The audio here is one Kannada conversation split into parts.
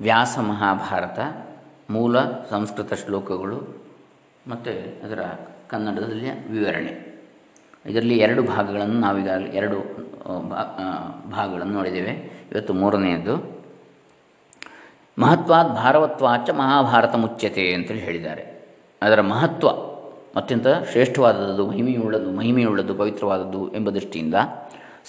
ವ್ಯಾಸ ಮಹಾಭಾರತ ಮೂಲ ಸಂಸ್ಕೃತ ಶ್ಲೋಕಗಳು ಮತ್ತು ಅದರ ಕನ್ನಡದಲ್ಲಿ ವಿವರಣೆ. ಇದರಲ್ಲಿ ಎರಡು ಭಾಗಗಳನ್ನು ನಾವೀಗಾಗಲೇ ಎರಡು ಭಾಗಗಳನ್ನು ನೋಡಿದ್ದೇವೆ. ಇವತ್ತು ಮೂರನೆಯದು ಮಹತ್ವಾದ ಭಾರವತ್ವಾಚ ಮಹಾಭಾರತ ಮುಚ್ಚತೆ ಅಂತೇಳಿ ಹೇಳಿದ್ದಾರೆ. ಅದರ ಮಹತ್ವ ಅತ್ಯಂತ ಶ್ರೇಷ್ಠವಾದದ್ದು, ಮಹಿಮೆಯುಳ್ಳದ್ದು ಮಹಿಮೆಯುಳ್ಳದ್ದು, ಪವಿತ್ರವಾದದ್ದು ಎಂಬ ದೃಷ್ಟಿಯಿಂದ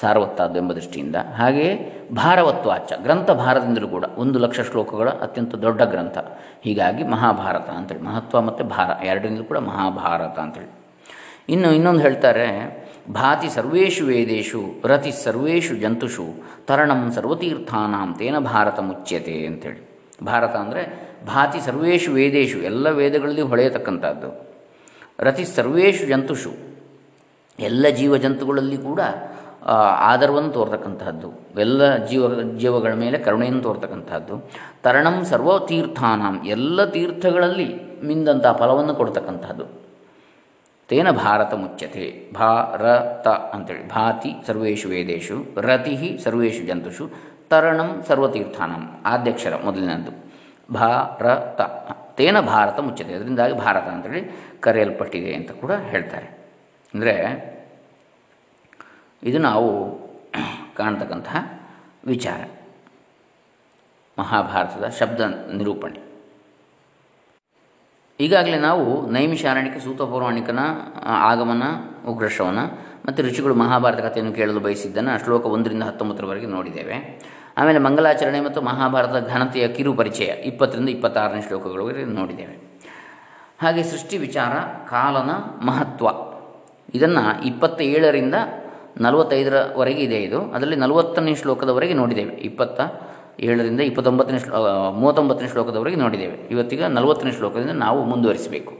ಸಾರವತ್ತಾದ್ದು ಎಂಬ ದೃಷ್ಟಿಯಿಂದ. ಹಾಗೆಯೇ ಭಾರವತ್ವಾಚ, ಗ್ರಂಥ ಭಾರದಿಂದಲೂ ಕೂಡ ಒಂದು ಲಕ್ಷ ಶ್ಲೋಕಗಳ ಅತ್ಯಂತ ದೊಡ್ಡ ಗ್ರಂಥ. ಹೀಗಾಗಿ ಮಹಾಭಾರತ ಅಂತೇಳಿ, ಮಹತ್ವ ಮತ್ತು ಭಾರ, ಎರಡರಿಂದಲೂ ಕೂಡ ಮಹಾಭಾರತ ಅಂತೇಳಿ. ಇನ್ನು ಇನ್ನೊಂದು ಹೇಳ್ತಾರೆ, ಭಾತಿ ಸರ್ವೇಷು ವೇದೇಶು ರತಿ ಸರ್ವೇಷು ಜಂತುಷು, ತರಣಂ ಸರ್ವತೀರ್ಥಾನಾಂ ತೇನ ಭಾರತ ಮುಚ್ಯತೆ ಅಂತೇಳಿ. ಭಾರತ ಅಂದರೆ ಭಾತಿ ಸರ್ವೇಷು ವೇದೇಶು ಎಲ್ಲ ವೇದಗಳಲ್ಲಿ ಹೊಳೆಯತಕ್ಕಂಥದ್ದು. ರತಿ ಸರ್ವೇಷು ಜಂತುಷು, ಎಲ್ಲ ಜೀವಜಂತುಗಳಲ್ಲಿ ಕೂಡ ಆದರವನ್ನು ತೋರ್ತಕ್ಕಂತಹದ್ದು. ಎಲ್ಲ ಜೀವ, ಜೀವಗಳ ಮೇಲೆ ಕರುಣೆಯನ್ನು ತೋರ್ತಕ್ಕಂಥದ್ದು ತರಣಂ ಸರ್ವತೀರ್ಥಾನಾಂ. ಎಲ್ಲ ತೀರ್ಥಗಳಲ್ಲಿ ಮಿಂದಂತಹ ಫಲವನ್ನು ಕೊಡ್ತಕ್ಕಂಥದ್ದು ತೇನ ಭಾರತ ಮುಚ್ಯತೆ. ಭಾರತ ಅಂತೇಳಿ. ಭಾತಿ ಸರ್ವೇಷು ವೇದೇಶು ರತಿ ಸರ್ವೇಷು ಜಂತುಷು. ತರಣಂ ಸರ್ವತೀರ್ಥಾನಂ. ಆದ್ಯಕ್ಷರ ಮೊದಲಿನದ್ದು. ಭಾರತ ತೇನ ಭಾರತ ಮುಚ್ಚತೆ ಅದರಿಂದಾಗಿ ಭಾರತ ಅಂತೇಳಿ ಕರೆಯಲ್ಪಟ್ಟಿದೆ ಅಂತ ಕೂಡ ಹೇಳ್ತಾರೆ. ಅಂದರೆ ಇದು ನಾವು ಕಾಣ್ತಕ್ಕಂತಹ ವಿಚಾರ. ಮಹಾಭಾರತದ ಶಬ್ದ ನಿರೂಪಣೆ. ಈಗಾಗಲೇ ನಾವು ನೈಮಿಷಾರಣಿಕ ಸೂತ ಪೌರಾಣಿಕನ ಆಗಮನ ಉಗ್ರಶ್ರವನ ಮತ್ತು ಋಷಿಗಳು ಮಹಾಭಾರತ ಕಥೆಯನ್ನು ಕೇಳಲು ಬಯಸಿದ್ದನ್ನು ಶ್ಲೋಕ ಒಂದರಿಂದ ಹತ್ತೊಂಬತ್ತರವರೆಗೆ ನೋಡಿದ್ದೇವೆ. ಆಮೇಲೆ ಮಂಗಲಾಚರಣೆ ಮತ್ತು ಮಹಾಭಾರತದ ಘನತೆಯ ಕಿರು ಪರಿಚಯ ಇಪ್ಪತ್ತರಿಂದ ಇಪ್ಪತ್ತಾರನೇ ಶ್ಲೋಕಗಳವರೆಗೆ ನೋಡಿದ್ದೇವೆ. ಹಾಗೆ ಸೃಷ್ಟಿ ವಿಚಾರ, ಕಾಲನ ಮಹತ್ವ. ಇದನ್ನು ಇಪ್ಪತ್ತ ಏಳರಿಂದ ನಲವತ್ತೈದರವರೆಗೆ ಇದೆ ಇದು. ಅದರಲ್ಲಿ ನಲವತ್ತನೇ ಶ್ಲೋಕದವರೆಗೆ ನೋಡಿದ್ದೇವೆ. ಇಪ್ಪತ್ತ ಏಳರಿಂದ ಇಪ್ಪತ್ತೊಂಬತ್ತನೇ ಶ್ಲೋ ಮೂವತ್ತೊಂಬತ್ತನೇ ಶ್ಲೋಕದವರೆಗೆ ನೋಡಿದ್ದೇವೆ. ಇವತ್ತೀಗ ನಲವತ್ತನೇ ಶ್ಲೋಕದಿಂದ ನಾವು ಮುಂದುವರಿಸಬೇಕು.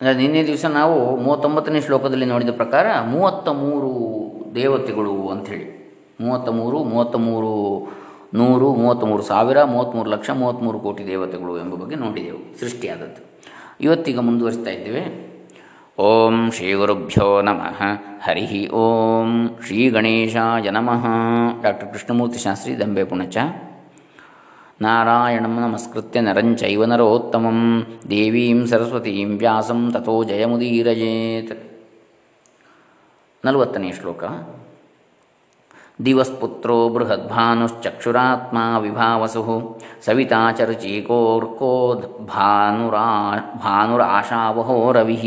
ಅಂದರೆ ನಿನ್ನೆ ದಿವಸ ನಾವು ಮೂವತ್ತೊಂಬತ್ತನೇ ಶ್ಲೋಕದಲ್ಲಿ ನೋಡಿದ ಪ್ರಕಾರ ಮೂವತ್ತ ಮೂರು ದೇವತೆಗಳು ಅಂಥೇಳಿ. ಮೂವತ್ತ ಮೂರು ಮೂವತ್ತ ಮೂರು ನೂರು, ಮೂವತ್ತ್ಮೂರು ಸಾವಿರ, ಮೂವತ್ತ್ಮೂರು ಲಕ್ಷ, ಮೂವತ್ತ್ಮೂರು ಕೋಟಿ ದೇವತೆಗಳು ಎಂಬ ಬಗ್ಗೆ ನೋಡಿದೆವು. ಸೃಷ್ಟಿಯಾದದ್ದು. ಇವತ್ತೀಗ ಮುಂದುವರಿಸ್ತಾ ಇದ್ದೇವೆ. ಓಂ ಶ್ರೀ ಗುರುಭ್ಯೋ ನಮಃ. ಹರಿ ಓಂ ಶ್ರೀ ಗಣೇಶಾಯ ನಮಃ. ಡಾಕ್ಟರ್ ಕೃಷ್ಣಮೂರ್ತಿ ಶಾಸ್ತ್ರಿ ದಂಬೆ ಪುಣಚ. ನಾರಾಯಣಂ ನಮಸ್ಕೃತ್ಯ ನರಂಚೈವ ನರೋತ್ತಮಂ. ದೇವೀಂ ಸರಸ್ವತೀಂ ವ್ಯಾಸಂ ತಥೋ ಜಯಮುದೀರಜೇತ್. ನಲವತ್ತನೇ ಶ್ಲೋಕ. ದಿವಸ್ಪುತ್ರೋ ಬೃಹದ್ಭಾನುಶ್ಚಕ್ಷುರಾತ್ಮ ವಿಭಾವಸು ಸವಿತಾಚರುಚೀಕೋರ್ಕೋ ಭಾನುರಾ ಭಾನುರಾಶಾವಹೋ ರವಿ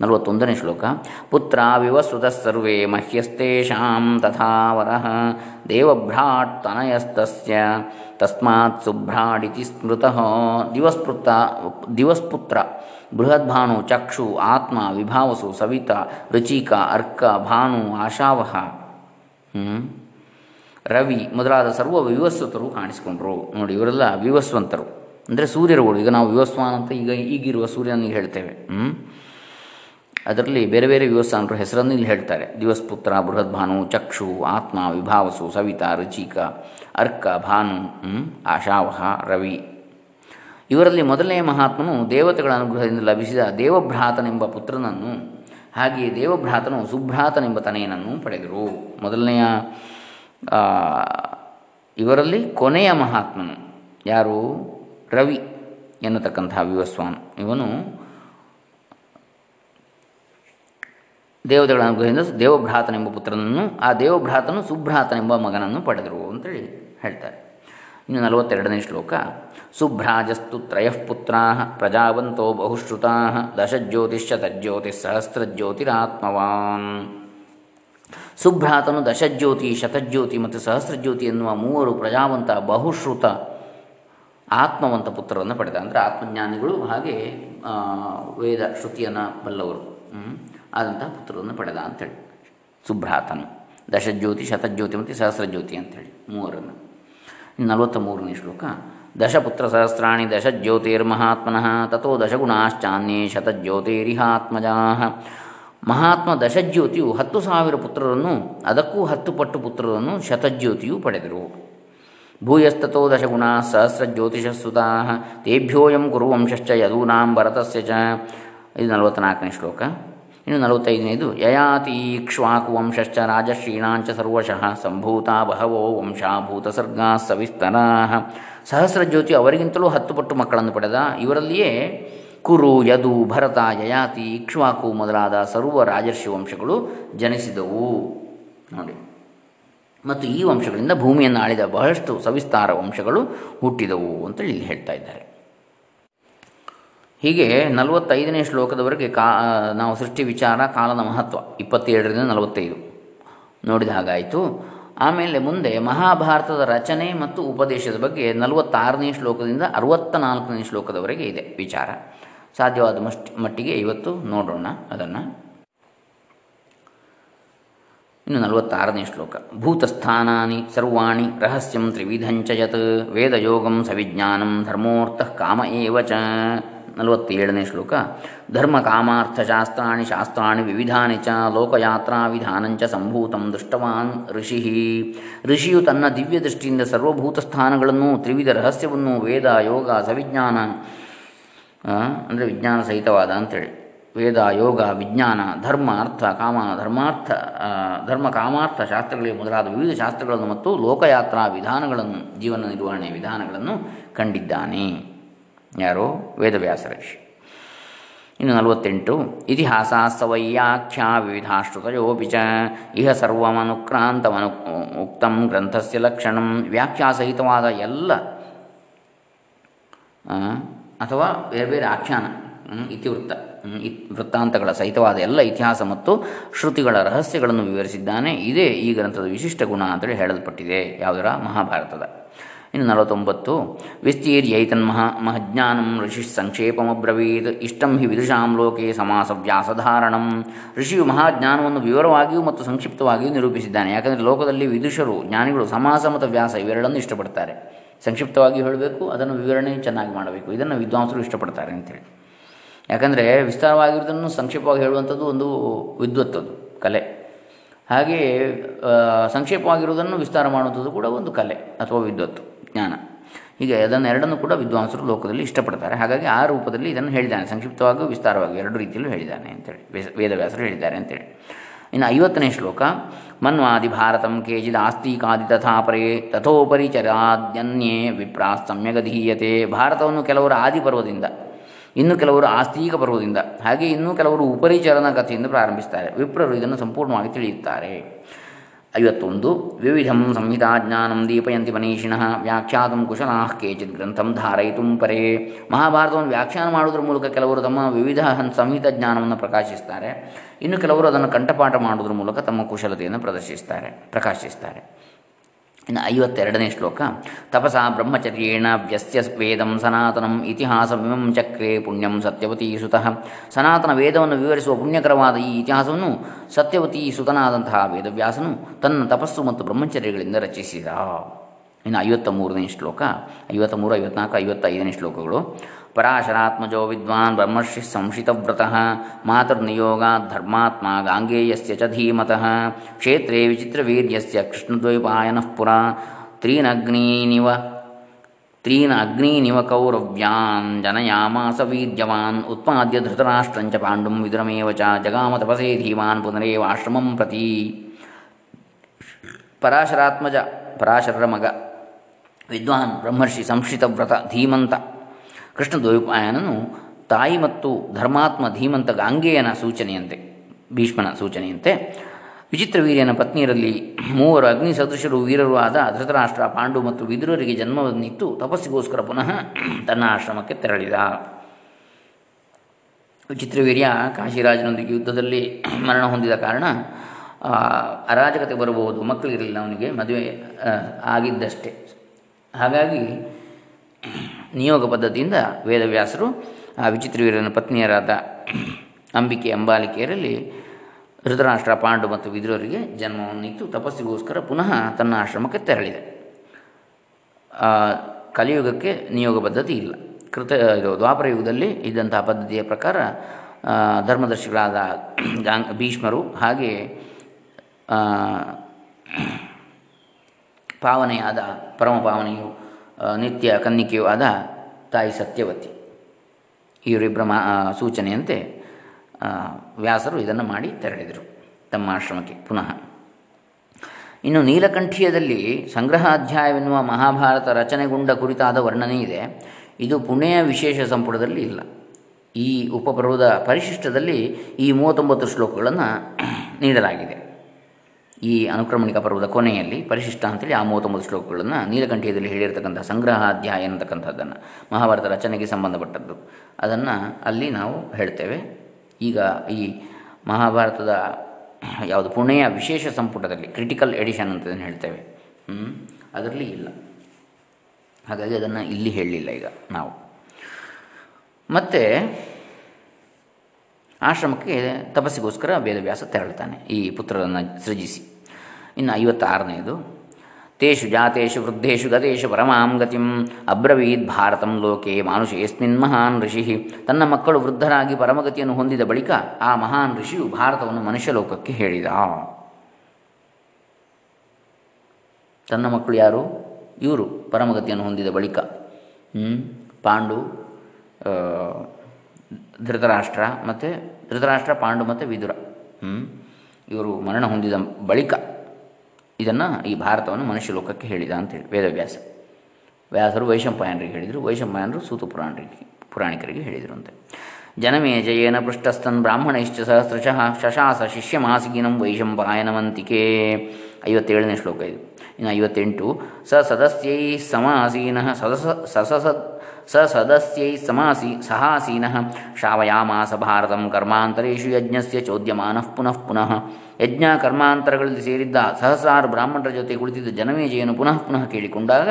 ನಲವತ್ತೊಂದನೇ ಶ್ಲೋಕ ಪುತ್ರ ವಿವಸ್ವತಃ ಸರ್ವೇ ಮಹ್ಯಸ್ತೇಷಾಂ ತಥಾವರಃ ದೇವಭ್ರಾಟ್ ತನಯಸ್ತಸ್ಯ ತಸ್ಮಾತ್ ಸುಭ್ರಾಡಿತಿ ಸ್ಮೃತಃ ದಿವಸ್ಪುತ್ರ ದಿವಸ್ಪುತ್ರ ಬೃಹದ್ಭಾನು ಚಕ್ಷು ಆತ್ಮ ವಿಭಾವಸು ಸವಿತಾ ರುಚಿಕ ಅರ್ಕ ಭಾನು ಆಶಾವಹ ರವಿ ಮೊದಲಾದ ಸರ್ವ ವಿವಸ್ವತರು ಕಾಣಿಸಿಕೊಂಡರು. ನೋಡಿ, ಇವರೆಲ್ಲ ವಿವಸ್ವಂತರು. ಅಂದರೆ ಸೂರ್ಯರುಗಳು. ಈಗ ನಾವು ವಿವಸ್ವಾನ್ ಅಂತ ಈಗ ಈಗಿರುವ ಸೂರ್ಯನಿಗೆ ಹೇಳ್ತೇವೆ. ಅದರಲ್ಲಿ ಬೇರೆ ಬೇರೆ ವಿವಸ್ವಾನರು ಹೆಸರನ್ನು ಇಲ್ಲಿ ಹೇಳ್ತಾರೆ. ದಿವಸ್ಪುತ್ರ, ಬೃಹದ್ಭಾನು, ಚಕ್ಷು, ಆತ್ಮ, ವಿಭಾವಸು, ಸವಿತಾ, ರುಚಿಕ, ಅರ್ಕ, ಭಾನು ಆಶಾವಹ, ರವಿ. ಇವರಲ್ಲಿ ಮೊದಲನೇ ಮಹಾತ್ಮನು ದೇವತೆಗಳ ಅನುಗ್ರಹದಿಂದ ಲಭಿಸಿದ ದೇವಭ್ರಾತನೆಂಬ ಪುತ್ರನನ್ನು ಹಾಗೆಯೇ ದೇವಭ್ರಾತನು ಸುಭ್ರಾತನೆಂಬ ತನೆಯನನ್ನು ಪಡೆದರು. ಮೊದಲನೆಯ ಇವರಲ್ಲಿ ಕೊನೆಯ ಮಹಾತ್ಮನು ಯಾರು? ರವಿ ಎನ್ನತಕ್ಕಂತಹ ವಿವಸ್ವಾನ್. ಇವನು ದೇವತೆಗಳ ಅನುಗ್ರಹದಿಂದ ದೇವಭ್ರಾತನೆಂಬ ಪುತ್ರನನ್ನು, ಆ ದೇವಭ್ರಾತನು ಸುಭ್ರಾತನೆಂಬ ಮಗನನ್ನು ಪಡೆದರು ಅಂತೇಳಿ ಹೇಳ್ತಾರೆ. ಇನ್ನು ನಲವತ್ತೆರಡನೇ ಶ್ಲೋಕ, ಸುಭ್ರಾಜಸ್ತು ತ್ರಯಃಪುತ್ರ ಪ್ರಜಾವಂತೋ ಬಹುಶ್ರುತಾ ದಶಜ್ಯೋತಿಶ್ಚತಜ್ಯೋತಿಸ್ಸಹಸ್ರಜ್ಯೋತಿರಾತ್ಮವಾನ್ ಸುಭ್ರಾತನು ದಶಜ್ಯೋತಿ, ಶತಜ್ಯೋತಿ ಮತ್ತು ಸಹಸ್ರಜ್ಯೋತಿ ಎನ್ನುವ ಮೂವರು ಪ್ರಜಾವಂತ ಬಹುಶ್ರುತ ಆತ್ಮವಂತ ಪುತ್ರರನ್ನು ಪಡೆದ. ಅಂದರೆ ಆತ್ಮಜ್ಞಾನಿಗಳು ಹಾಗೆ ವೇದ ಶ್ರುತಿಯನ್ನು ಬಲ್ಲವರು ಆದಂತಹ ಪುತ್ರರನ್ನು ಪಡೆದ ಅಂಥೇಳಿ ಸುಭ್ರಾತನು. ದಶಜ್ಯೋತಿ, ಶತಜ್ಯೋತಿ ಮತ್ತು ಸಹಸ್ರಜ್ಯೋತಿ ಅಂಥೇಳಿ ಮೂವರನ್ನು. ನಲವತ್ತ ಮೂರನೇ ಶ್ಲೋಕ. ದಶಪುತ್ರ ಸಹಸ್ರಾಣಿ ದಶಜ್ಯೋತಿರ್ಮಹಾತ್ಮನಃ ತಥೋ ದಶಗುಣಾಶ್ಚಾನ್ಯೇ ಶತಜ್ಯೋತಿರಿಹಾತ್ಮಜಾ. ಮಹಾತ್ಮ ದಶಜ್ಯೋತಿಯು ಹತ್ತು ಸಾವಿರ ಪುತ್ರರನ್ನು, ಅದಕ್ಕೂ ಹತ್ತು ಪಟ್ಟು ಪುತ್ರರನ್ನು ಶತಜ್ಯೋತಿಯು ಪಡೆದರು. ಭೂಯಸ್ತೋ ದಶಗುಣ ಸಹಸ್ರಜ್ಯೋತಿಷಸುತಾ ತೇಭ್ಯೋಯಂ ಕುರುವಂಶಶ್ಚ ಯದೂನಾಂ ಭರತಸ್ಯ ಚ. ಇದು ನಲವತ್ತ್ನಾಲ್ಕನೇ ಶ್ಲೋಕ. ಇನ್ನು ನಲವತ್ತೈದನೇದು ಯಯಾತಿ ಇಕ್ಷ್ವಾಕು ವಂಶಶ್ಚ ರಾಜಶ್ರೀಣಾಂಚ ಸರ್ವಶಃ ಸಂಭೂತ ಬಹವೋ ವಂಶಾಭೂತ ಸರ್ಗಾ ಸವಿಸ್ತರಾ. ಸಹಸ್ರಜ್ಯೋತಿ ಅವರಿಗಿಂತಲೂ ಹತ್ತು ಪಟ್ಟು ಮಕ್ಕಳನ್ನು ಪಡೆದ ಇವರಲ್ಲಿಯೇ ಕುರು, ಯದು, ಭರತ ಯಯಾತಿ ಇಕ್ಷ್ವಾಕು ಮೊದಲಾದ ಸರ್ವ ರಾಜರ್ಷಿ ವಂಶಗಳು ಜನಿಸಿದವು. ನೋಡಿ. ಮತ್ತು ಈ ವಂಶಗಳಿಂದ ಭೂಮಿಯನ್ನು ಆಳಿದ ಬಹಳಷ್ಟು ಸವಿಸ್ತಾರ ವಂಶಗಳು ಹುಟ್ಟಿದವು ಅಂತೇಳಿ ಇಲ್ಲಿ ಹೇಳ್ತಾ ಇದ್ದಾರೆ. ಹೀಗೆ ನಲವತ್ತೈದನೇ ಶ್ಲೋಕದವರೆಗೆ ಕಾ ನಾವು ಸೃಷ್ಟಿ ವಿಚಾರ, ಕಾಲದ ಮಹತ್ವ, ಇಪ್ಪತ್ತೇಳರಿಂದ ನಲವತ್ತೈದು. ನೋಡಿದ ಹಾಗಾಯಿತು. ಆಮೇಲೆ ಮುಂದೆ ಮಹಾಭಾರತದ ರಚನೆ ಮತ್ತು ಉಪದೇಶದ ಬಗ್ಗೆ ನಲವತ್ತಾರನೇ ಶ್ಲೋಕದಿಂದ ಅರವತ್ತ ನಾಲ್ಕನೇ ಶ್ಲೋಕದವರೆಗೆ ಇದೆ ವಿಚಾರ. ಸಾಧ್ಯವಾದ ಮಟ್ಟಿಗೆ ಇವತ್ತು ನೋಡೋಣ ಅದನ್ನು. ಇನ್ನು ನಲವತ್ತಾರನೇ ಶ್ಲೋಕ. ಭೂತಸ್ಥಾನಾನಿ ಸರ್ವಾಣಿ ರಹಸ್ಯಂ ತ್ರಿವಿಧಂಚ ಯತ್, ವೇದಯೋಗಂ ಸವಿಜ್ಞಾನಂ ಧರ್ಮೋರ್ಥ ಕಾಮ ಏವ ಚ ನಲವತ್ತೇಳನೇ ಶ್ಲೋಕ. ಧರ್ಮ ಕಾಮಾರ್ಥಶಾಸ್ತ್ರಾಣಿ ಶಾಸ್ತ್ರಾಣಿ ವಿವಿಧಾನಿ ಚ ಲೋಕಯಾತ್ರಾ ವಿಧಾನಂಚ ಸಂಭೂತಂ ದೃಷ್ಟವಾನ್ ಋಷಿ. ಋಷಿಯು ತನ್ನ ದಿವ್ಯ ದೃಷ್ಟಿಯಿಂದ ಸರ್ವಭೂತ ಸ್ಥಾನಗಳನ್ನು, ತ್ರಿವಿಧ ರಹಸ್ಯವನ್ನು, ವೇದ, ಯೋಗ, ಸವಿಜ್ಞಾನ ಅಂದರೆ ವಿಜ್ಞಾನ ಸಹಿತವಾದ ಅಂತೇಳಿ. ವೇದ, ಯೋಗ, ವಿಜ್ಞಾನ, ಧರ್ಮ, ಅರ್ಥ, ಕಾಮ, ಧರ್ಮಾರ್ಥ ಧರ್ಮ, ಕಾಮಾರ್ಥ ಶಾಸ್ತ್ರಗಳಿಗೆ ಮೊದಲಾದ ವಿವಿಧ ಶಾಸ್ತ್ರಗಳನ್ನು ಮತ್ತು ಲೋಕಯಾತ್ರಾ ವಿಧಾನಗಳನ್ನು, ಜೀವನ ನಿರ್ವಹಣೆ ವಿಧಾನಗಳನ್ನು ಕಂಡಿದ್ದಾನೆ. ಯಾರೋ? ವೇದವ್ಯಾಸ ಋಷಿ ಇನ್ನು ನಲವತ್ತೆಂಟು ಇತಿಹಾಸ ವಿವಿಧಾಶ್ರುತಯೋ ವಿವಿಧಾಶ್ರುತಯೋಪಿ ಚ ಇಹ ಸರ್ವಮನುಕ್ರಾಂತಮನು ಉಕ್ತಂ ಗ್ರಂಥಸ್ಯ ಲಕ್ಷಣಂ, ವ್ಯಾಖ್ಯಾಸಹಿತವಾದ ಎಲ್ಲ ಅಥವಾ ಬೇರೆ ಬೇರೆ ಆಖ್ಯಾನ ಇತಿವೃತ್ತ ವೃತ್ತಾಂತಗಳ ಸಹಿತವಾದ ಎಲ್ಲ ಇತಿಹಾಸ ಮತ್ತು ಶ್ರುತಿಗಳ ರಹಸ್ಯಗಳನ್ನು ವಿವರಿಸಿದ್ದಾನೆ. ಇದೇ ಈ ಗ್ರಂಥದ ವಿಶಿಷ್ಟ ಗುಣ ಅಂತೇಳಿ ಹೇಳಲ್ಪಟ್ಟಿದೆ. ಯಾವುದರ? ಮಹಾಭಾರತದ. ಇನ್ನು ನಲವತ್ತೊಂಬತ್ತು. ವಿಸ್ತೀರ್ಯೈತನ್ಮಹ ಮಹಜ್ಞಾನಂ ಋಷಿ ಸಂಕ್ಷೇಪಮಬ್ರವೀತ್ ಇಷ್ಟಂ ಹಿ ವಿದುಷಾಂ ಲೋಕೆ ಸಮಾಸ ವ್ಯಾಸಧಾರಣಂ ಋಷಿಯು ಮಹಾಜ್ಞಾನವನ್ನು ವಿವರವಾಗಿಯೂ ಮತ್ತು ಸಂಕ್ಷಿಪ್ತವಾಗಿಯೂ ನಿರೂಪಿಸಿದ್ದಾನೆ. ಯಾಕಂದರೆ ಲೋಕದಲ್ಲಿ ವಿದುಷರು, ಜ್ಞಾನಿಗಳು, ಸಮಾಸ ಮತ್ತು ವ್ಯಾಸ ಇವೆರಡನ್ನು ಇಷ್ಟಪಡ್ತಾರೆ. ಸಂಕ್ಷಿಪ್ತವಾಗಿ ಹೇಳಬೇಕು, ಅದನ್ನು ವಿವರಣೆ ಚೆನ್ನಾಗಿ ಮಾಡಬೇಕು. ಇದನ್ನು ವಿದ್ವಾಂಸರು ಇಷ್ಟಪಡ್ತಾರೆ ಅಂತೇಳಿ. ಯಾಕಂದರೆ ವಿಸ್ತಾರವಾಗಿರೋದನ್ನು ಸಂಕ್ಷೇಪವಾಗಿ ಹೇಳುವಂಥದ್ದು ಒಂದು ವಿದ್ವತ್ತದು, ಕಲೆ. ಹಾಗೆಯೇ ಸಂಕ್ಷೇಪವಾಗಿರುವುದನ್ನು ವಿಸ್ತಾರ ಮಾಡುವಂಥದ್ದು ಕೂಡ ಒಂದು ಕಲೆ ಅಥವಾ ವಿದ್ವತ್ತು. ಜ್ಞಾನ ಹೀಗೆ ಅದನ್ನು ಎರಡನ್ನು ಕೂಡ ವಿದ್ವಾಂಸರು ಲೋಕದಲ್ಲಿ ಇಷ್ಟಪಡ್ತಾರೆ. ಹಾಗಾಗಿ ಆ ರೂಪದಲ್ಲಿ ಇದನ್ನು ಹೇಳಿದ್ದಾನೆ. ಸಂಕ್ಷಿಪ್ತವಾಗಿ ವಿಸ್ತಾರವಾಗಿ ಎರಡು ರೀತಿಯಲ್ಲೂ ಹೇಳಿದ್ದಾನೆ ಅಂತೇಳಿ. ವೇದವ್ಯಾಸರು ಹೇಳಿದ್ದಾರೆ ಅಂತೇಳಿ. ಇನ್ನು ಐವತ್ತನೇ ಶ್ಲೋಕ, ಮನ್ವಾದಿ ಭಾರತಂ ಕೇಚಿದ ಆಸ್ತಿಕಾದಿ ತಥಾಪರೇ ತಥೋಪರಿ ಚರಾದ್ಯನ್ಯೇ ಸಮ್ಯಗಧೀಯತೆ. ಭಾರತವನ್ನು ಕೆಲವರು ಆದಿ ಪರ್ವದಿಂದ, ಇನ್ನು ಕೆಲವರು ಆಸ್ತೀಕ ಪರ್ವದಿಂದ, ಹಾಗೆ ಇನ್ನೂ ಕೆಲವರು ಉಪರಿಚರಣ ಕಥೆಯಿಂದ ಪ್ರಾರಂಭಿಸ್ತಾರೆ. ವಿಪ್ರರು ಇದನ್ನು ಸಂಪೂರ್ಣವಾಗಿ ತಿಳಿಯುತ್ತಾರೆ. ಐವತ್ತೊಂದು ವಿವಿಧಂ ಸಂಹಿತಾಜ್ಞಾನಂ ದೀಪಯಂತಿ ಮನೀಷಿಣಃ ವ್ಯಾಖ್ಯಾತಂ ಕುಶಲಾಃ ಕೇಚಿತ್ ಗ್ರಂಥಂ ಧಾರಯಿತು ಪರೇ ಮಹಾಭಾರತವನ್ನು ವ್ಯಾಖ್ಯಾನ ಮಾಡುವುದರ ಮೂಲಕ ಕೆಲವರು ತಮ್ಮ ವಿವಿಧ ಸಂಹಿತ ಜ್ಞಾನವನ್ನು ಪ್ರಕಾಶಿಸ್ತಾರೆ. ಇನ್ನು ಕೆಲವರು ಅದನ್ನು ಕಂಠಪಾಠ ಮಾಡುವುದರ ಮೂಲಕ ತಮ್ಮ ಕುಶಲತೆಯನ್ನು ಪ್ರದರ್ಶಿಸ್ತಾರೆ, ಪ್ರಕಾಶಿಸ್ತಾರೆ. ಇನ್ನು ಐವತ್ತೆರಡನೇ ಶ್ಲೋಕ. ತಪಸ ಬ್ರಹ್ಮಚರ್ಯೇಣ ವ್ಯಸ್ಯ ವೇದಂ ಸನಾತನಂ ಇತಿಹಾಸಮಿಮಂ ಚಕ್ರೆ ಪುಣ್ಯಂ ಸತ್ಯವತೀ ಸುತಃ. ಸನಾತನ ವೇದವನ್ನು ವಿವರಿಸುವ ಪುಣ್ಯಕರವಾದ ಈ ಇತಿಹಾಸವನ್ನು ಸತ್ಯವತಿ ಸುತನಾದಂತಹ ವೇದವ್ಯಾಸನು ತನ್ನ ತಪಸ್ಸು ಮತ್ತು ಬ್ರಹ್ಮಚರ್ಯಗಳಿಂದ ರಚಿಸಿದ. ಇನ್ನು ಐವತ್ತ ಮೂರನೇ ಶ್ಲೋಕ ಐವತ್ತ ಮೂರು ಐವತ್ನಾಲ್ಕು, ಐವತ್ತೈದನೇ ಶ್ಲೋಕಗಳು. ಪರಾಶರಾತ್ಮಜೋ ವಿದ್ವಾನ್ ಬ್ರಹ್ಮರ್ಷಿ ಸಂಶಿತವ್ರತಃ ಮಾತೃನಿಯೋಗಾತ್ ಧರ್ಮಾತ್ಮ ಗಾಂಗೇಯಸ್ಯ ಚ ಧೀಮತಃ, ಕ್ಷೇತ್ರೇ ವಿಚಿತ್ರವೀರ್ಯಸ್ಯ ಕೃಷ್ಣದ್ವೈಪಾಯನಃ ಪುರ, ತ್ರೀನಗ್ನೀನಿವ ತ್ರೀನ ಅಗ್ನೀನಿವ ಕೌರವ್ಯಾನ್ ಜನಯಾಮಾಸ ವೀರ್ಯವಾನ್, ಉತ್ಪಾದ್ಯ ಧೃತರಾಷ್ಟ್ರಂಚ ಪಾಂಡುಂ ವಿದುರಮೇವ ಚ, ಜಗಾಮ ತಪಸೇ ಧೀಮಾನ್ ಪುನರೇವ ಆಶ್ರಮಂ ಪ್ರತಿ. ಪರಾಶರಾತ್ಮಜ, ಪರಾಶರರ ಮಗ, ವಿದ್ವಾನ್ ಬ್ರಹ್ಮರ್ಷಿ ಸಂಶಿತವ್ರತ ಧೀಮಂತ. ಕೃಷ್ಣ ದ್ವೈಪಾಯನನು ತಾಯಿ ಮತ್ತು ಧರ್ಮಾತ್ಮ ಧೀಮಂತ ಗಾಂಗೆಯನ ಸೂಚನೆಯಂತೆ, ಭೀಷ್ಮನ ಸೂಚನೆಯಂತೆ, ವಿಚಿತ್ರ ವೀರ್ಯನ ಪತ್ನಿಯರಲ್ಲಿ ಮೂವರು ಅಗ್ನಿ ಸದೃಶರು ವೀರರು ಆದ ಧೃತರಾಷ್ಟ್ರ, ಪಾಂಡು ಮತ್ತು ವಿದುರರಿಗೆ ಜನ್ಮವನ್ನಿತ್ತು. ತಪಸ್ಸಿಗೋಸ್ಕರ ಪುನಃ ತನ್ನ ಆಶ್ರಮಕ್ಕೆ ತೆರಳಿದ. ವಿಚಿತ್ರವೀರ್ಯ ಕಾಶಿರಾಜನೊಂದಿಗೆ ಯುದ್ಧದಲ್ಲಿ ಮರಣ ಹೊಂದಿದ ಕಾರಣ ಅರಾಜಕತೆ ಬರಬಹುದು, ಮಕ್ಕಳಿರಲಿಲ್ಲ ಅವನಿಗೆ, ಮದುವೆ ಆಗಿದ್ದಷ್ಟೇ. ಹಾಗಾಗಿ ನಿಯೋಗ ಪದ್ಧತಿಯಿಂದ ವೇದವ್ಯಾಸರು ಆ ವಿಚಿತ್ರವೀರನ ಪತ್ನಿಯರಾದ ಅಂಬಿಕೆ ಅಂಬಾಲಿಕೆಯರಲ್ಲಿ ಧೃತರಾಷ್ಟ್ರ ಪಾಂಡು ಮತ್ತು ವಿದುರರಿಗೆ ಜನ್ಮವನ್ನಿತ್ತು ತಪಸ್ಸಿಗೋಸ್ಕರ ಪುನಃ ತನ್ನ ಆಶ್ರಮಕ್ಕೆ ತೆರಳಿದೆ. ಕಲಿಯುಗಕ್ಕೆ ನಿಯೋಗ ಪದ್ಧತಿ ಇಲ್ಲ. ಕೃತ ಇದು ದ್ವಾಪರ ಯುಗದಲ್ಲಿ ಇದ್ದಂತಹ ಪದ್ಧತಿಯ ಪ್ರಕಾರ ಧರ್ಮದರ್ಶಿಗಳಾದ ಗಾಂಗ್, ಭೀಷ್ಮರು ಹಾಗೆ ಪಾವನೆಯಾದ ಪರಮ ಪಾವನೆಯು ನಿತ್ಯ ಕನ್ನಿಕೆಯೂ ಆದ ತಾಯಿ ಸತ್ಯವತಿ. ಇವರಿಬ್ಬರ ಮಾ ಸೂಚನೆಯಂತೆ ವ್ಯಾಸರು ಇದನ್ನು ಮಾಡಿ ತೆರಳಿದರು ತಮ್ಮ ಆಶ್ರಮಕ್ಕೆ ಪುನಃ. ಇನ್ನು ನೀಲಕಂಠೀಯದಲ್ಲಿ ಸಂಗ್ರಹಾಧ್ಯಾಯವೆನ್ನುವ ಮಹಾಭಾರತ ರಚನೆಗೊಂಡ ಕುರಿತಾದ ವರ್ಣನೆ ಇದೆ. ಇದು ಪುಣೆಯ ವಿಶೇಷ ಸಂಪುಟದಲ್ಲಿ ಇಲ್ಲ. ಈ ಉಪಪರ್ವದ ಪರಿಶಿಷ್ಟದಲ್ಲಿ ಈ ಮೂವತ್ತೊಂಬತ್ತು ಶ್ಲೋಕಗಳನ್ನು ನೀಡಲಾಗಿದೆ. ಈ ಅನುಕ್ರಮಣಿಕ ಪರ್ವದ ಕೊನೆಯಲ್ಲಿ ಪರಿಶಿಷ್ಟ ಅಂತೇಳಿ ಆ ಮೂವತ್ತೊಂಬತ್ತು ಶ್ಲೋಕಗಳನ್ನು ನೀಲಕಂಠಿಯದಲ್ಲಿ ಹೇಳಿರ್ತಕ್ಕಂಥ ಸಂಗ್ರಹಾಧ್ಯಾಯ ಅಂತಕ್ಕಂಥದ್ದನ್ನು ಮಹಾಭಾರತ ರಚನೆಗೆ ಸಂಬಂಧಪಟ್ಟದ್ದು. ಅದನ್ನು ಅಲ್ಲಿ ನಾವು ಹೇಳ್ತೇವೆ. ಈಗ ಈ ಮಹಾಭಾರತದ ಯಾವುದು ಪುಣೆಯ ವಿಶೇಷ ಸಂಪುಟದಲ್ಲಿ ಕ್ರಿಟಿಕಲ್ ಎಡಿಷನ್ ಅಂತ ಹೇಳ್ತೇವೆ. ಅದರಲ್ಲಿ ಇಲ್ಲ. ಹಾಗಾಗಿ ಅದನ್ನು ಇಲ್ಲಿ ಹೇಳಲಿಲ್ಲ ಈಗ ನಾವು. ಮತ್ತು ಆಶ್ರಮಕ್ಕೆ ತಪಸ್ಸಿಗೋಸ್ಕರ ವೇದವ್ಯಾಸ ತೆರಳ್ತಾನೆ ಈ ಪುತ್ರರನ್ನು ಸೃಜಿಸಿ. ಇನ್ನು ಐವತ್ತಾರನೆಯದು, ತೇಷು ಜಾತೇಷು ವೃದ್ಧೇಶು ಗತೇಶು ಪರಮಾಂ ಗತಿಂ ಅಬ್ರವೀದ್ ಭಾರತಂ ಲೋಕೆ ಮಾನುಷೇಸ್ಮಿನ್ ಮಹಾನ್ ಋಷಿ. ತನ್ನ ಮಕ್ಕಳು ವೃದ್ಧರಾಗಿ ಪರಮಗತಿಯನ್ನು ಹೊಂದಿದ ಬಳಿಕ ಆ ಮಹಾನ್ ಋಷಿಯು ಭಾರತವನ್ನು ಮನುಷ್ಯ ಲೋಕಕ್ಕೆ ಹೇಳಿದ. ತನ್ನ ಮಕ್ಕಳು ಯಾರು? ಇವರು ಪರಮಗತಿಯನ್ನು ಹೊಂದಿದ ಬಳಿಕ. ಪಾಂಡು ಧೃತರಾಷ್ಟ್ರ ಮತ್ತು ಧೃತರಾಷ್ಟ್ರ, ಪಾಂಡು ಮತ್ತು ವಿದುರ. ಇವರು ಮರಣ ಹೊಂದಿದ ಬಳಿಕ ಇದನ್ನು ಈ ಭಾರತವನ್ನು ಮನುಷ್ಯ ಲೋಕಕ್ಕೆ ಹೇಳಿದ ಅಂತೇಳಿ ವೇದವ್ಯಾಸ. ವ್ಯಾಸರು ವೈಶಂಪಾಯನರಿಗೆ ಹೇಳಿದರು, ವೈಶಂಪಾಯನರು ಸೂತು ಪುರಾಣರಿಗೆ ಪುರಾಣಿಕರಿಗೆ ಹೇಳಿದರು ಅಂತೆ. ಜನಮೇ ಜಯೇನ ಬ್ರಾಹ್ಮಣ ಬ್ರಾಹ್ಮಣೈಶ್ಚ ಸಹಸ್ರಶಃ ಶಶಾಸ ಶಿಷ್ಯಮಾಸಿಗಿನಂ ವೈಶಂಪಾಯನವಂತಿಕೆ ಐವತ್ತೇಳನೇ ಶ್ಲೋಕ ಇದು. ಇನ್ನು ಐವತ್ತೆಂಟು, ಸ ಸದಸ್ಯೈ ಸಮಾಸೀನ ಸದಸ ಸಸಸ ಸ ಸದಸ್ಯೈ ಸಮಾಸಿ ಸಹಾಸೀನ ಶಾವಯಾಮಾಸ ಭಾರತಂ ಕರ್ಮಾಂತರೇಶು ಯಜ್ಞಸ್ಯ ಚೋದ್ಯಮಾನಃ ಪುನಃ ಪುನಃ ಯಜ್ಞ ಕರ್ಮಾಂತರಗಳಲ್ಲಿ ಸೇರಿದ್ದ ಸಹಸ್ರಾರು ಬ್ರಾಹ್ಮಣರ ಜೊತೆ ಕುಳಿತಿದ್ದ ಜನಮೇಜೆಯನ್ನು ಪುನಃ ಪುನಃ ಕೇಳಿಕೊಂಡಾಗ,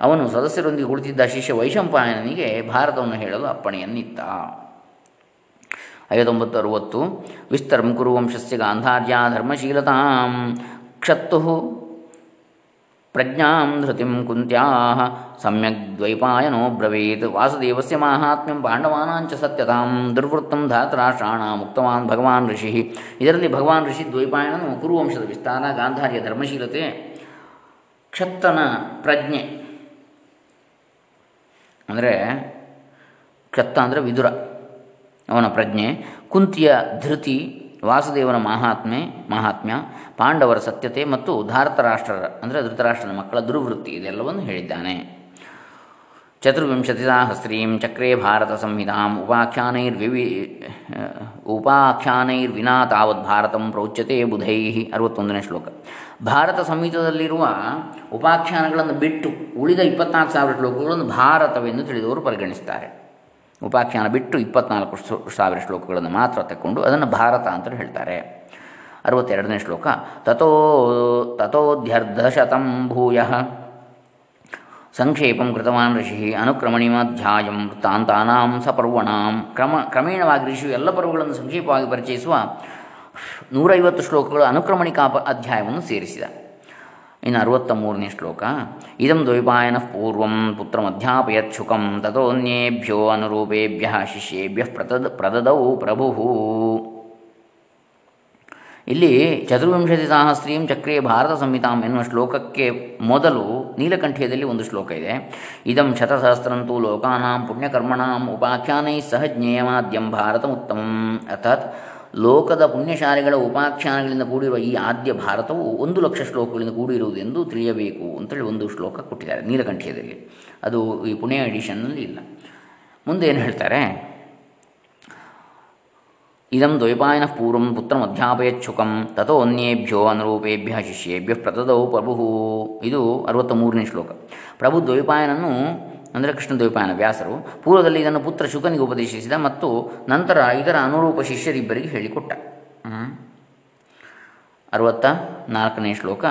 ಅವನು ಸದಸ್ಯರೊಂದಿಗೆ ಕುಳಿತಿದ್ದ ಶಿಷ್ಯ ವೈಶಂಪಾಯನನಿಗೆ ಭಾರತವನ್ನು ಹೇಳಲು ಅಪ್ಪಣೆಯನ್ನಿತ್ತ. ಐವತ್ತೊಂಬತ್ತು ಅರುವತ್ತು ವಿಸ್ತರಂ ಕುರುವಂಶಸ್ಯ ಗಾಂಧಾರ್ಯ ಧರ್ಮಶೀಲತಾಂ ಕ್ಷತ್ತು ಪ್ರಜ್ಞಾಂ ಧೃತಿಂ ಕುಂತ್ಯಾಹ ಸಮ್ಯಕ್ ದ್ವೈಪಾಯನೋ ಬ್ರವೀತ್ ವಾಸುದೇವಸ್ಯ ಮಾಹಾತ್ಮ್ಯಂ ಪಾಂಡವಾನಾಂಚ ಸತ್ಯತಾಂ ದುರ್ವೃತ್ತಂ ಧಾತರಾಷ್ಟ್ರಾಣ ಮುಕ್ತವಾನ್ ಭಗವಾನ್ ಋಷಿ ಇದರಲ್ಲಿ ಭಗವಾನ್ ಋಷಿ ದ್ವೈಪಾಯನನು ಕುರುವಂಶದ ವಿಸ್ತಾರ, ಗಾಂಧಾರ್ಯ ಧರ್ಮಶೀಲತೆ, ಕ್ಷತ್ತನ ಪ್ರಜ್ಞೆ, ಅಂದರೆ ಕ್ಷತ್ತ ಅಂದರೆ ವಿದುರ, ಅವನ ಪ್ರಜ್ಞೆ, ಕುಂತಿಯ ಧೃತಿ ವಾಸುದೇವನ ಮಹಾತ್ಮೆ, ಮಹಾತ್ಮ್ಯ, ಪಾಂಡವರ ಸತ್ಯತೆ ಮತ್ತು ಧಾರತರಾಷ್ಟ್ರರ, ಅಂದರೆ ಧೃತರಾಷ್ಟ್ರದ ಮಕ್ಕಳ ದುರ್ವೃತ್ತಿ, ಇದೆಲ್ಲವನ್ನು ಹೇಳಿದ್ದಾನೆ. ಚತುರ್ವಿಂಶತಿ ಸಹಸ್ರೀಂ ಚಕ್ರೇ ಭಾರತ ಸಂಹಿತಾಂ, ಉಪಾಖ್ಯಾನೈರ್ವಿವಿ, ಉಪಾಖ್ಯಾನೈರ್ವಿನಾ ತಾವತ್ ಭಾರತಂ ಪ್ರೋಚ್ಯತೆ ಬುಧೈ ಅರವತ್ತೊಂದನೇ ಶ್ಲೋಕ. ಭಾರತ ಸಂಹಿತದಲ್ಲಿರುವ ಉಪಾಖ್ಯಾನಗಳನ್ನು ಬಿಟ್ಟು ಉಳಿದ ಇಪ್ಪತ್ನಾಲ್ಕು ಸಾವಿರ ಶ್ಲೋಕಗಳನ್ನು ಭಾರತವೆಂದು ತಿಳಿದವರು ಪರಿಗಣಿಸ್ತಾರೆ. ಉಪಾಖ್ಯಾನ ಬಿಟ್ಟು ಇಪ್ಪತ್ನಾಲ್ಕು ಸಾವಿರ ಶ್ಲೋಕಗಳನ್ನು ಮಾತ್ರ ತಕ್ಕೊಂಡು ಅದನ್ನು ಭಾರತ ಅಂತ ಹೇಳ್ತಾರೆ. ಅರವತ್ತೆರಡನೇ ಶ್ಲೋಕ ತಥೋ ತಥೋಧ್ಯರ್ಧಶತಂ ಭೂಯ ಸಂಕ್ಷೇಪಂ ಕೃತವಾನ್ ಋಷಿ ಅನುಕ್ರಮಣಿಮಾಧ್ಯಾಯಂ ವೃತ್ತಾಂತಾನಾಂ ಸಪರ್ವಣಾಂ. ಕ್ರಮ ಕ್ರಮೇಣವಾಗಿ ಋಷಿಯು ಎಲ್ಲ ಪರ್ವಗಳನ್ನು ಸಂಕ್ಷೇಪವಾಗಿ ಪರಿಚಯಿಸುವ ನೂರೈವತ್ತು ಶ್ಲೋಕಗಳು ಅನುಕ್ರಮಣಿಕಾ ಅಧ್ಯಾಯವನ್ನು ಸೇರಿಸಿದ. ಇನ್ನು ಅರವತ್ತ ಮೂರನೇ ಶ್ಲೋಕ, ಇದಂ ದ್ವೈಪಾಯನ ಪೂರ್ವಂ ಪುತ್ರಮಧ್ಯಾಪಯಚ್ಛುಕಂ ತಥೋನ್ಯೇಭ್ಯೋ ಅನುರೂಪೇಭ್ಯ ಶಿಷ್ಯೇಭ್ಯ ಪ್ರತದ, ಪ್ರದದೌ ಪ್ರಭು. ಇಲ್ಲಿ ಚತುರ್ವಿಂಶತಿ ಸಾಹಸ್ರೀಂ ಚಕ್ರೇ ಭಾರತ ಸಂಹಿತಾಂ ಎನ್ನುವ ಶ್ಲೋಕಕ್ಕೆ ಮೊದಲು ನೀಲಕಂಠ್ಯದಲ್ಲಿ ಒಂದು ಶ್ಲೋಕ ಇದೆ. ಇದಂ ಶತಸಹಸ್ರಂತೂ ಲೋಕಾನಾಂ ಪುಣ್ಯಕರ್ಮಣಾಂ ಉಪಾಖ್ಯಾನೈ ಸಹ ಜ್ಞೇಯಮಾದ್ಯಂ ಭಾರತ ಉತ್ತಮಂ ಅರ್ಥಾತ್ ಲೋಕದ ಪುಣ್ಯಶಾಲಿಗಳ ಉಪಾಖ್ಯಾನಗಳಿಂದ ಕೂಡಿರುವ ಈ ಆದ್ಯ ಭಾರತವು ಒಂದು ಲಕ್ಷ ಶ್ಲೋಕಗಳಿಂದ ಕೂಡಿರುವುದೆಂದು ತಿಳಿಯಬೇಕು ಅಂತೇಳಿ ಒಂದು ಶ್ಲೋಕ ಕೊಟ್ಟಿದ್ದಾರೆ ನೀಲಕಂಠಿಯದಲ್ಲಿ. ಅದು ಈ ಪುಣ್ಯ ಎಡಿಷನ್ನಲ್ಲಿ ಇಲ್ಲ. ಮುಂದೆ ಏನು ಹೇಳ್ತಾರೆ? ಇದಂ ದ್ವೈಪಾಯನ ಪೂರ್ವಂ ಪುತ್ರಮಧ್ಯಾಪಯಚ್ಛುಕಂ ತಥೋ ಅನ್ಯೇಭ್ಯೋ ಅನುರೂಪೇಭ್ಯ ಶಿಷ್ಯೇಭ್ಯ ಪ್ರತದೌ ಪ್ರಭು. ಇದು ಅರವತ್ತ ಮೂರನೇ ಶ್ಲೋಕ. ಪ್ರಭು ದ್ವೈಪಾಯನನ್ನು ಅಂದರೆ ಕೃಷ್ಣ ದ್ವೈಪಾಯನ ವ್ಯಾಸರು, ಪೂರ್ವದಲ್ಲಿ ಇದನ್ನು ಪುತ್ರ ಶುಕನಿಗೆ ಉಪದೇಶಿಸಿದ ಮತ್ತು ನಂತರ ಇದರ ಅನುರೂಪ ಶಿಷ್ಯರಿಬ್ಬರಿಗೆ ಹೇಳಿಕೊಟ್ಟ. ಅರವತ್ತ ನಾಲ್ಕನೇ ಶ್ಲೋಕ.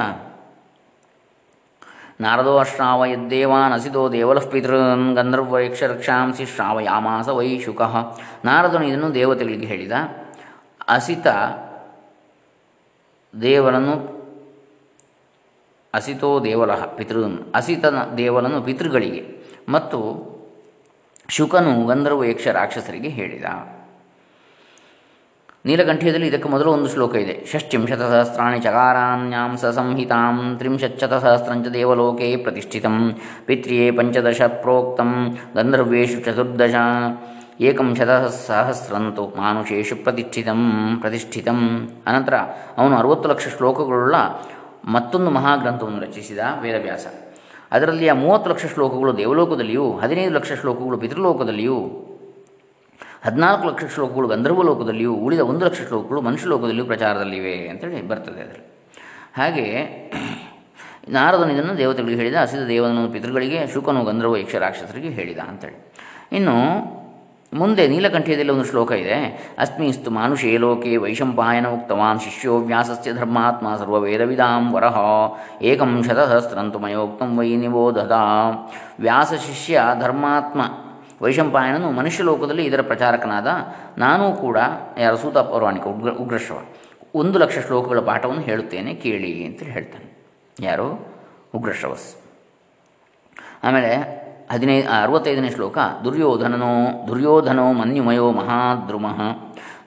ನಾರದೋ ಶ್ರಾವಯದ್ದೇವಾನ್ ಅಸಿದೋ ದೇವಲಃ ಪಿತೃನ್ ಗಂಧರ್ವೈಕ್ಷರಕ್ಷಾಂಸಿ ಶ್ರಾವಯಾಮಾಸ ವೈ ಶುಕ. ನಾರದನು ಇದನ್ನು ದೇವತೆಗಳಿಗೆ ಹೇಳಿದ. ಅಸಿತ ದೇವರನ್ನು ಅಸಿತೋ ದೇವಲಃ ಪಿತೃನ್ ಅಸಿತನ ದೇವಲನ್ನು ಪಿತೃಗಳಿಗೆ. ಮತ್ತು ಶುಕನು ಗಂಧರ್ವ ಯಕ್ಷ ರಾಕ್ಷಸರಿಗೆ ಹೇಳಿದ. ನೀಲಕಂಠ್ಯದಲ್ಲಿ ಇದಕ್ಕೆ ಮೊದಲು ಒಂದು ಶ್ಲೋಕ ಇದೆ. ಷಷ್ಟಿಂಶತಸಹಸ್ರಾಣಿ ಚಕಾರಾಣ್ಯಾಂ ಸ ಸಂಹಿತಾಂ ತ್ರಿಂಶಚ್ಚತಸಹಸ್ರಂಚ ದೇವಲೋಕೆ ಪ್ರತಿಷ್ಠಿತಂ ಪಿತ್ರಿಯೇ ಪಂಚದಶ ಪ್ರೋಕ್ತಂ ಗಂಧರ್ವೇಶು ಚತುರ್ದಶ ಏಕಂ ಶತ ಸಹಸ್ರಂತು ಮಾನುಷೇಷು ಪ್ರತಿಷ್ಠಿತಂ ಪ್ರತಿಷ್ಠಿತಂ. ಅನಂತರ ಅವನು ಅರುವತ್ತು ಲಕ್ಷ ಶ್ಲೋಕಗಳುಳ್ಳ ಮತ್ತೊಂದು ಮಹಾಗ್ರಂಥವನ್ನು ರಚಿಸಿದ ವೇದವ್ಯಾಸ. ಅದರಲ್ಲಿ ಆ ಮೂವತ್ತು ಲಕ್ಷ ಶ್ಲೋಕಗಳು ದೇವಲೋಕದಲ್ಲಿಯೂ, ಹದಿನೈದು ಲಕ್ಷ ಶ್ಲೋಕಗಳು ಪಿತೃಲೋಕದಲ್ಲಿಯೂ, ಹದಿನಾಲ್ಕು ಲಕ್ಷ ಶ್ಲೋಕಗಳು ಗಂಧರ್ವ ಲೋಕದಲ್ಲಿಯೂ, ಉಳಿದ ಒಂದು ಲಕ್ಷ ಶ್ಲೋಕಗಳು ಮನುಷ್ಯ ಲೋಕದಲ್ಲಿಯೂ ಪ್ರಚಾರದಲ್ಲಿವೆ ಅಂತೇಳಿ ಬರ್ತದೆ ಅದರಲ್ಲಿ. ಹಾಗೆ ನಾರದನು ಇದನ್ನು ದೇವತೆಗಳಿಗೆ ಹೇಳಿದ, ಹಸಿದ ದೇವನನ್ನು ಪಿತೃಗಳಿಗೆ, ಶುಕನು ಗಂಧರ್ವ ಯಕ್ಷ ರಾಕ್ಷಸರಿಗೆ ಹೇಳಿದ ಅಂತೇಳಿ. ಇನ್ನು ಮುಂದೆ ನೀಲಕಂಠದಲ್ಲಿ ಒಂದು ಶ್ಲೋಕ ಇದೆ. ಅಸ್ಮಿಸ್ತು ಮಾನುಷೇ ಲೋಕೆ ವೈಶಂಪಾಯನ ಉಕ್ತವಾನ್ ಶಿಷ್ಯೋ ವ್ಯಾಸಸ್ಯ ಧರ್ಮಾತ್ಮ ಸರ್ವವೇದವಿದಾಂ ವರಹ ಏಕಂ ಶತಸಹಸ್ರಂತು ಮಯೋಕ್ತಂ ವೈ ನಿಬೋಧದ ವ್ಯಾಸ ಶಿಷ್ಯ ಧರ್ಮಾತ್ಮ ವೈಶಂಪಾಯನನು ಮನುಷ್ಯ ಲೋಕದಲ್ಲಿ ಇದರ ಪ್ರಚಾರಕನಾದ ನಾನೂ ಕೂಡ ಯಾರ ಸೂತ ಪೌರಾಣಿಕ ಉಗ್ರ ಉಗ್ರಶ್ರವ. ಒಂದು ಲಕ್ಷ ಶ್ಲೋಕಗಳ ಪಾಠವನ್ನು ಹೇಳುತ್ತೇನೆ, ಕೇಳಿ ಅಂತ ಹೇಳ್ತಾನೆ. ಯಾರು? ಉಗ್ರಶ್ರವಸ್. ಆಮೇಲೆ ಹದಿನೈದು ಅರವತ್ತೈದನೇ ಶ್ಲೋಕ, ದುರ್ಯೋಧನನೋ, ದುರ್ಯೋಧನೋ ಮನ್ಯುಮಯೋ ಮಹಾದ್ರುಮಃ.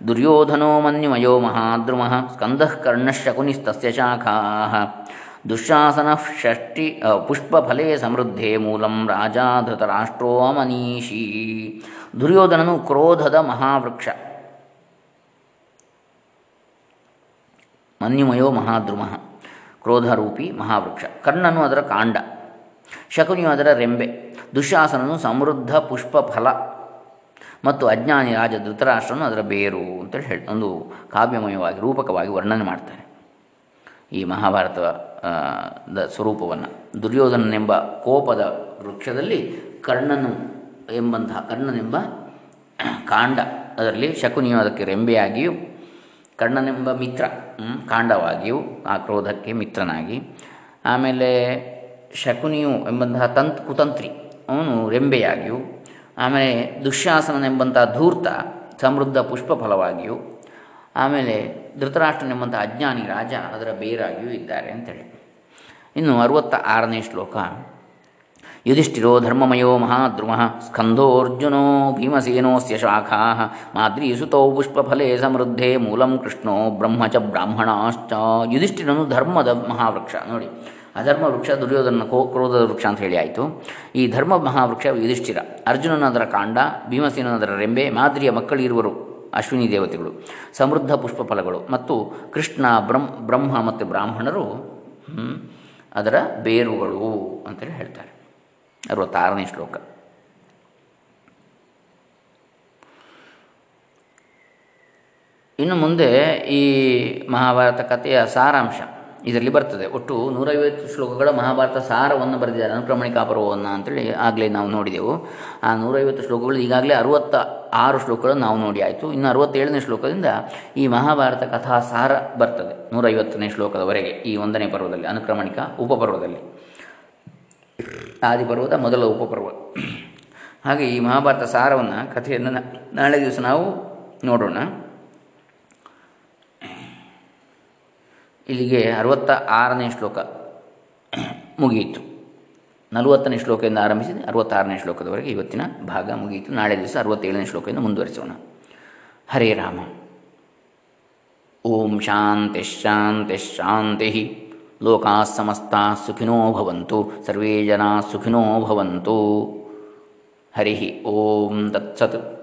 ದುರ್ಯೋಧನೋ ಮನ್ಯುಮಯೋ ಮಹಾದ್ರುಮಃ ಸ್ಕಂದಃ ಕರ್ಣಶಕುನಿಸ್ತಸ್ಯ ಶಾಖಾ. ದುಶಾಸನ ಷಷ್ಟಿ ಪುಷ್ಪಫಲೇ ಸಮೃದ್ಧೇ ಮೂಲಂ ರಾಜಾ ಧೃತರಾಷ್ಟ್ರೋ ಅಮನೀಷಿ. ದುರ್ಯೋಧನನು ಕ್ರೋಧದ ಮಹಾವೃಕ್ಷ. ಮನ್ಯುಮಯೋ ಮಹಾದ್ರುಮಃ, ಕ್ರೋಧರೂಪಿ ಮಹಾವೃಕ್ಷ. ಕರ್ಣನು ಅದರ ಕಾಂಡ. ಶಕುನಿಯು ಅದರ ರೆಂಬೆ, ದುಶಾಸನನು ಸಮೃದ್ಧ ಪುಷ್ಪ ಫಲ ಮತ್ತು ಅಜ್ಞಾನಿ ರಾಜ ಧೃತರಾಷ್ಟ್ರನು ಅದರ ಬೇರು ಅಂತೇಳಿ ಹೇಳಿ ಒಂದು ಕಾವ್ಯಮಯವಾಗಿ, ರೂಪಕವಾಗಿ ವರ್ಣನೆ ಮಾಡ್ತಾರೆ. ಈ ಮಹಾಭಾರತ ದ ಸ್ವರೂಪವನ್ನು, ದುರ್ಯೋಧನನೆಂಬ ಕೋಪದ ವೃಕ್ಷದಲ್ಲಿ ಕರ್ಣನು ಎಂಬಂತಹ, ಕರ್ಣನೆಂಬ ಕಾಂಡ, ಅದರಲ್ಲಿ ಶಕುನಿಯು ಅದಕ್ಕೆ ರೆಂಬೆಯಾಗಿಯೂ, ಕರ್ಣನೆಂಬ ಮಿತ್ರ ಕಾಂಡವಾಗಿಯೂ, ಆ ಕ್ರೋಧಕ್ಕೆ ಮಿತ್ರನಾಗಿ, ಆಮೇಲೆ ಶಕುನಿಯು ಎಂಬಂತಹ ತಂತ್ ಕುತಂತ್ರಿ. ಅವನು ರೆಂಬೆಯಾಗಿಯೂ, ಆಮೇಲೆ ದುಶ್ಯಾಸನನೆಂಬಂಥ ಧೂರ್ತ ಸಮೃದ್ಧ ಪುಷ್ಪ ಫಲವಾಗಿಯೂ ಆಮೇಲೆ ಧೃತರಾಷ್ಟ್ರನೆಂಬಂಥ ಅಜ್ಞಾನಿ ರಾಜ ಅದರ ಬೇರಾಗಿಯೂ ಇದ್ದಾರೆ ಅಂತೇಳಿ. ಇನ್ನು ಅರುವತ್ತ ಆರನೇ ಶ್ಲೋಕ. ಯುಧಿಷ್ಠಿರೋ ಧರ್ಮಮಯೋ ಮಹಾದ್ರುಮ ಸ್ಕಂಧೋರ್ಜುನೋ ಭೀಮಸೇನೋಸ್ಯ ಶಾಖಾ ಮಾದ್ರೀಸುತೌ ಪುಷ್ಪಫಲೆ ಸಮೃದ್ಧೆ ಮೂಲಂ ಕೃಷ್ಣೋ ಬ್ರಹ್ಮಚ ಬ್ರಾಹ್ಮಣಾಶ್ಚ. ಯುಧಿಷ್ಠಿರನು ಧರ್ಮದ ಮಹಾವೃಕ್ಷ ನೋಡಿ. ಅಧರ್ಮ ವೃಕ್ಷ ದುರ್ಯೋಧನ ಕೋ ಕ್ರೋಧದ ವೃಕ್ಷ ಅಂತ ಹೇಳಿ ಆಯಿತು. ಈ ಧರ್ಮ ಮಹಾವೃಕ್ಷ ಯುಧಿಷ್ಠಿರ, ಅರ್ಜುನನದರ ಕಾಂಡ ಭೀಮಸೇನದರ ರೆಂಬೆ, ಮಾದರಿಯ ಮಕ್ಕಳಿರುವರು ಅಶ್ವಿನಿ ದೇವತೆಗಳು, ಸಮೃದ್ಧ ಪುಷ್ಪ ಫಲಗಳು ಮತ್ತು ಕೃಷ್ಣ, ಬ್ರಹ್ಮ ಬ್ರಹ್ಮ ಮತ್ತು ಬ್ರಾಹ್ಮಣರು ಅದರ ಬೇರುಗಳು ಅಂತೇಳಿ ಹೇಳ್ತಾರೆ. ಅರವತ್ತಾರನೇ ಶ್ಲೋಕ. ಇನ್ನು ಮುಂದೆ ಈ ಮಹಾಭಾರತ ಕಥೆಯ ಸಾರಾಂಶ. ಇದರಲ್ಲಿ ಬರ್ತದೆ. ಒಟ್ಟು ನೂರೈವತ್ತು ಶ್ಲೋಕಗಳ ಮಹಾಭಾರತ ಸಾರವನ್ನು ಬರೆದಿದ್ದಾರೆ. ಅನುಕ್ರಮಣಿಕಾ ಪರ್ವವನ್ನು ಅಂತೇಳಿ ಆಗಲೇ ನಾವು ನೋಡಿದೆವು. ಆ ನೂರೈವತ್ತು ಶ್ಲೋಕಗಳು ಈಗಾಗಲೇ ಅರುವತ್ತ ಆರು ಶ್ಲೋಕಗಳನ್ನು ನಾವು ನೋಡಿ ಆಯಿತು. ಇನ್ನು ಅರುವತ್ತೇಳನೇ ಶ್ಲೋಕದಿಂದ ಈ ಮಹಾಭಾರತ ಕಥಾ ಸಾರ ಬರ್ತದೆ. ನೂರೈವತ್ತನೇ ಶ್ಲೋಕದವರೆಗೆ ಈ ಒಂದನೇ ಪರ್ವದಲ್ಲಿ, ಅನುಕ್ರಮಣಿಕ ಉಪಪರ್ವದಲ್ಲಿ. ಆದಿಪರ್ವದ ಮೊದಲ ಉಪಪರ್ವ. ಹಾಗೆ ಈ ಮಹಾಭಾರತ ಸಾರವನ್ನು ಕಥೆಯನ್ನು ನಾಳೆ ದಿವಸ ನಾವು ನೋಡೋಣ. ಇಲ್ಲಿಗೆ ಅರವತ್ತ ಆರನೇ ಶ್ಲೋಕ ಮುಗಿಯಿತು. ನಲವತ್ತನೇ ಶ್ಲೋಕದಿಂದ ಆರಂಭಿಸಿ ಅರವತ್ತಾರನೇ ಶ್ಲೋಕದವರೆಗೆ ಇವತ್ತಿನ ಭಾಗ ಮುಗಿಯಿತು. ನಾಳೆ ದಿವಸ ಅರವತ್ತೇಳನೇ ಶ್ಲೋಕದಿಂದ ಮುಂದುವರಿಸೋಣ. ಹರೇ ರಾಮ. ಓಂ ಶಾಂತಿ ಶಾಂತಿ ಶಾಂತಿ. ಲೋಕಾ ಸಮಸ್ತಾ ಸುಖಿನೋ ಭವಂತು. ಸರ್ವೇ ಜನ ಸುಖಿನೋ ಭವಂತು. ಹರಿ ಓಂ ತತ್ಸತ್.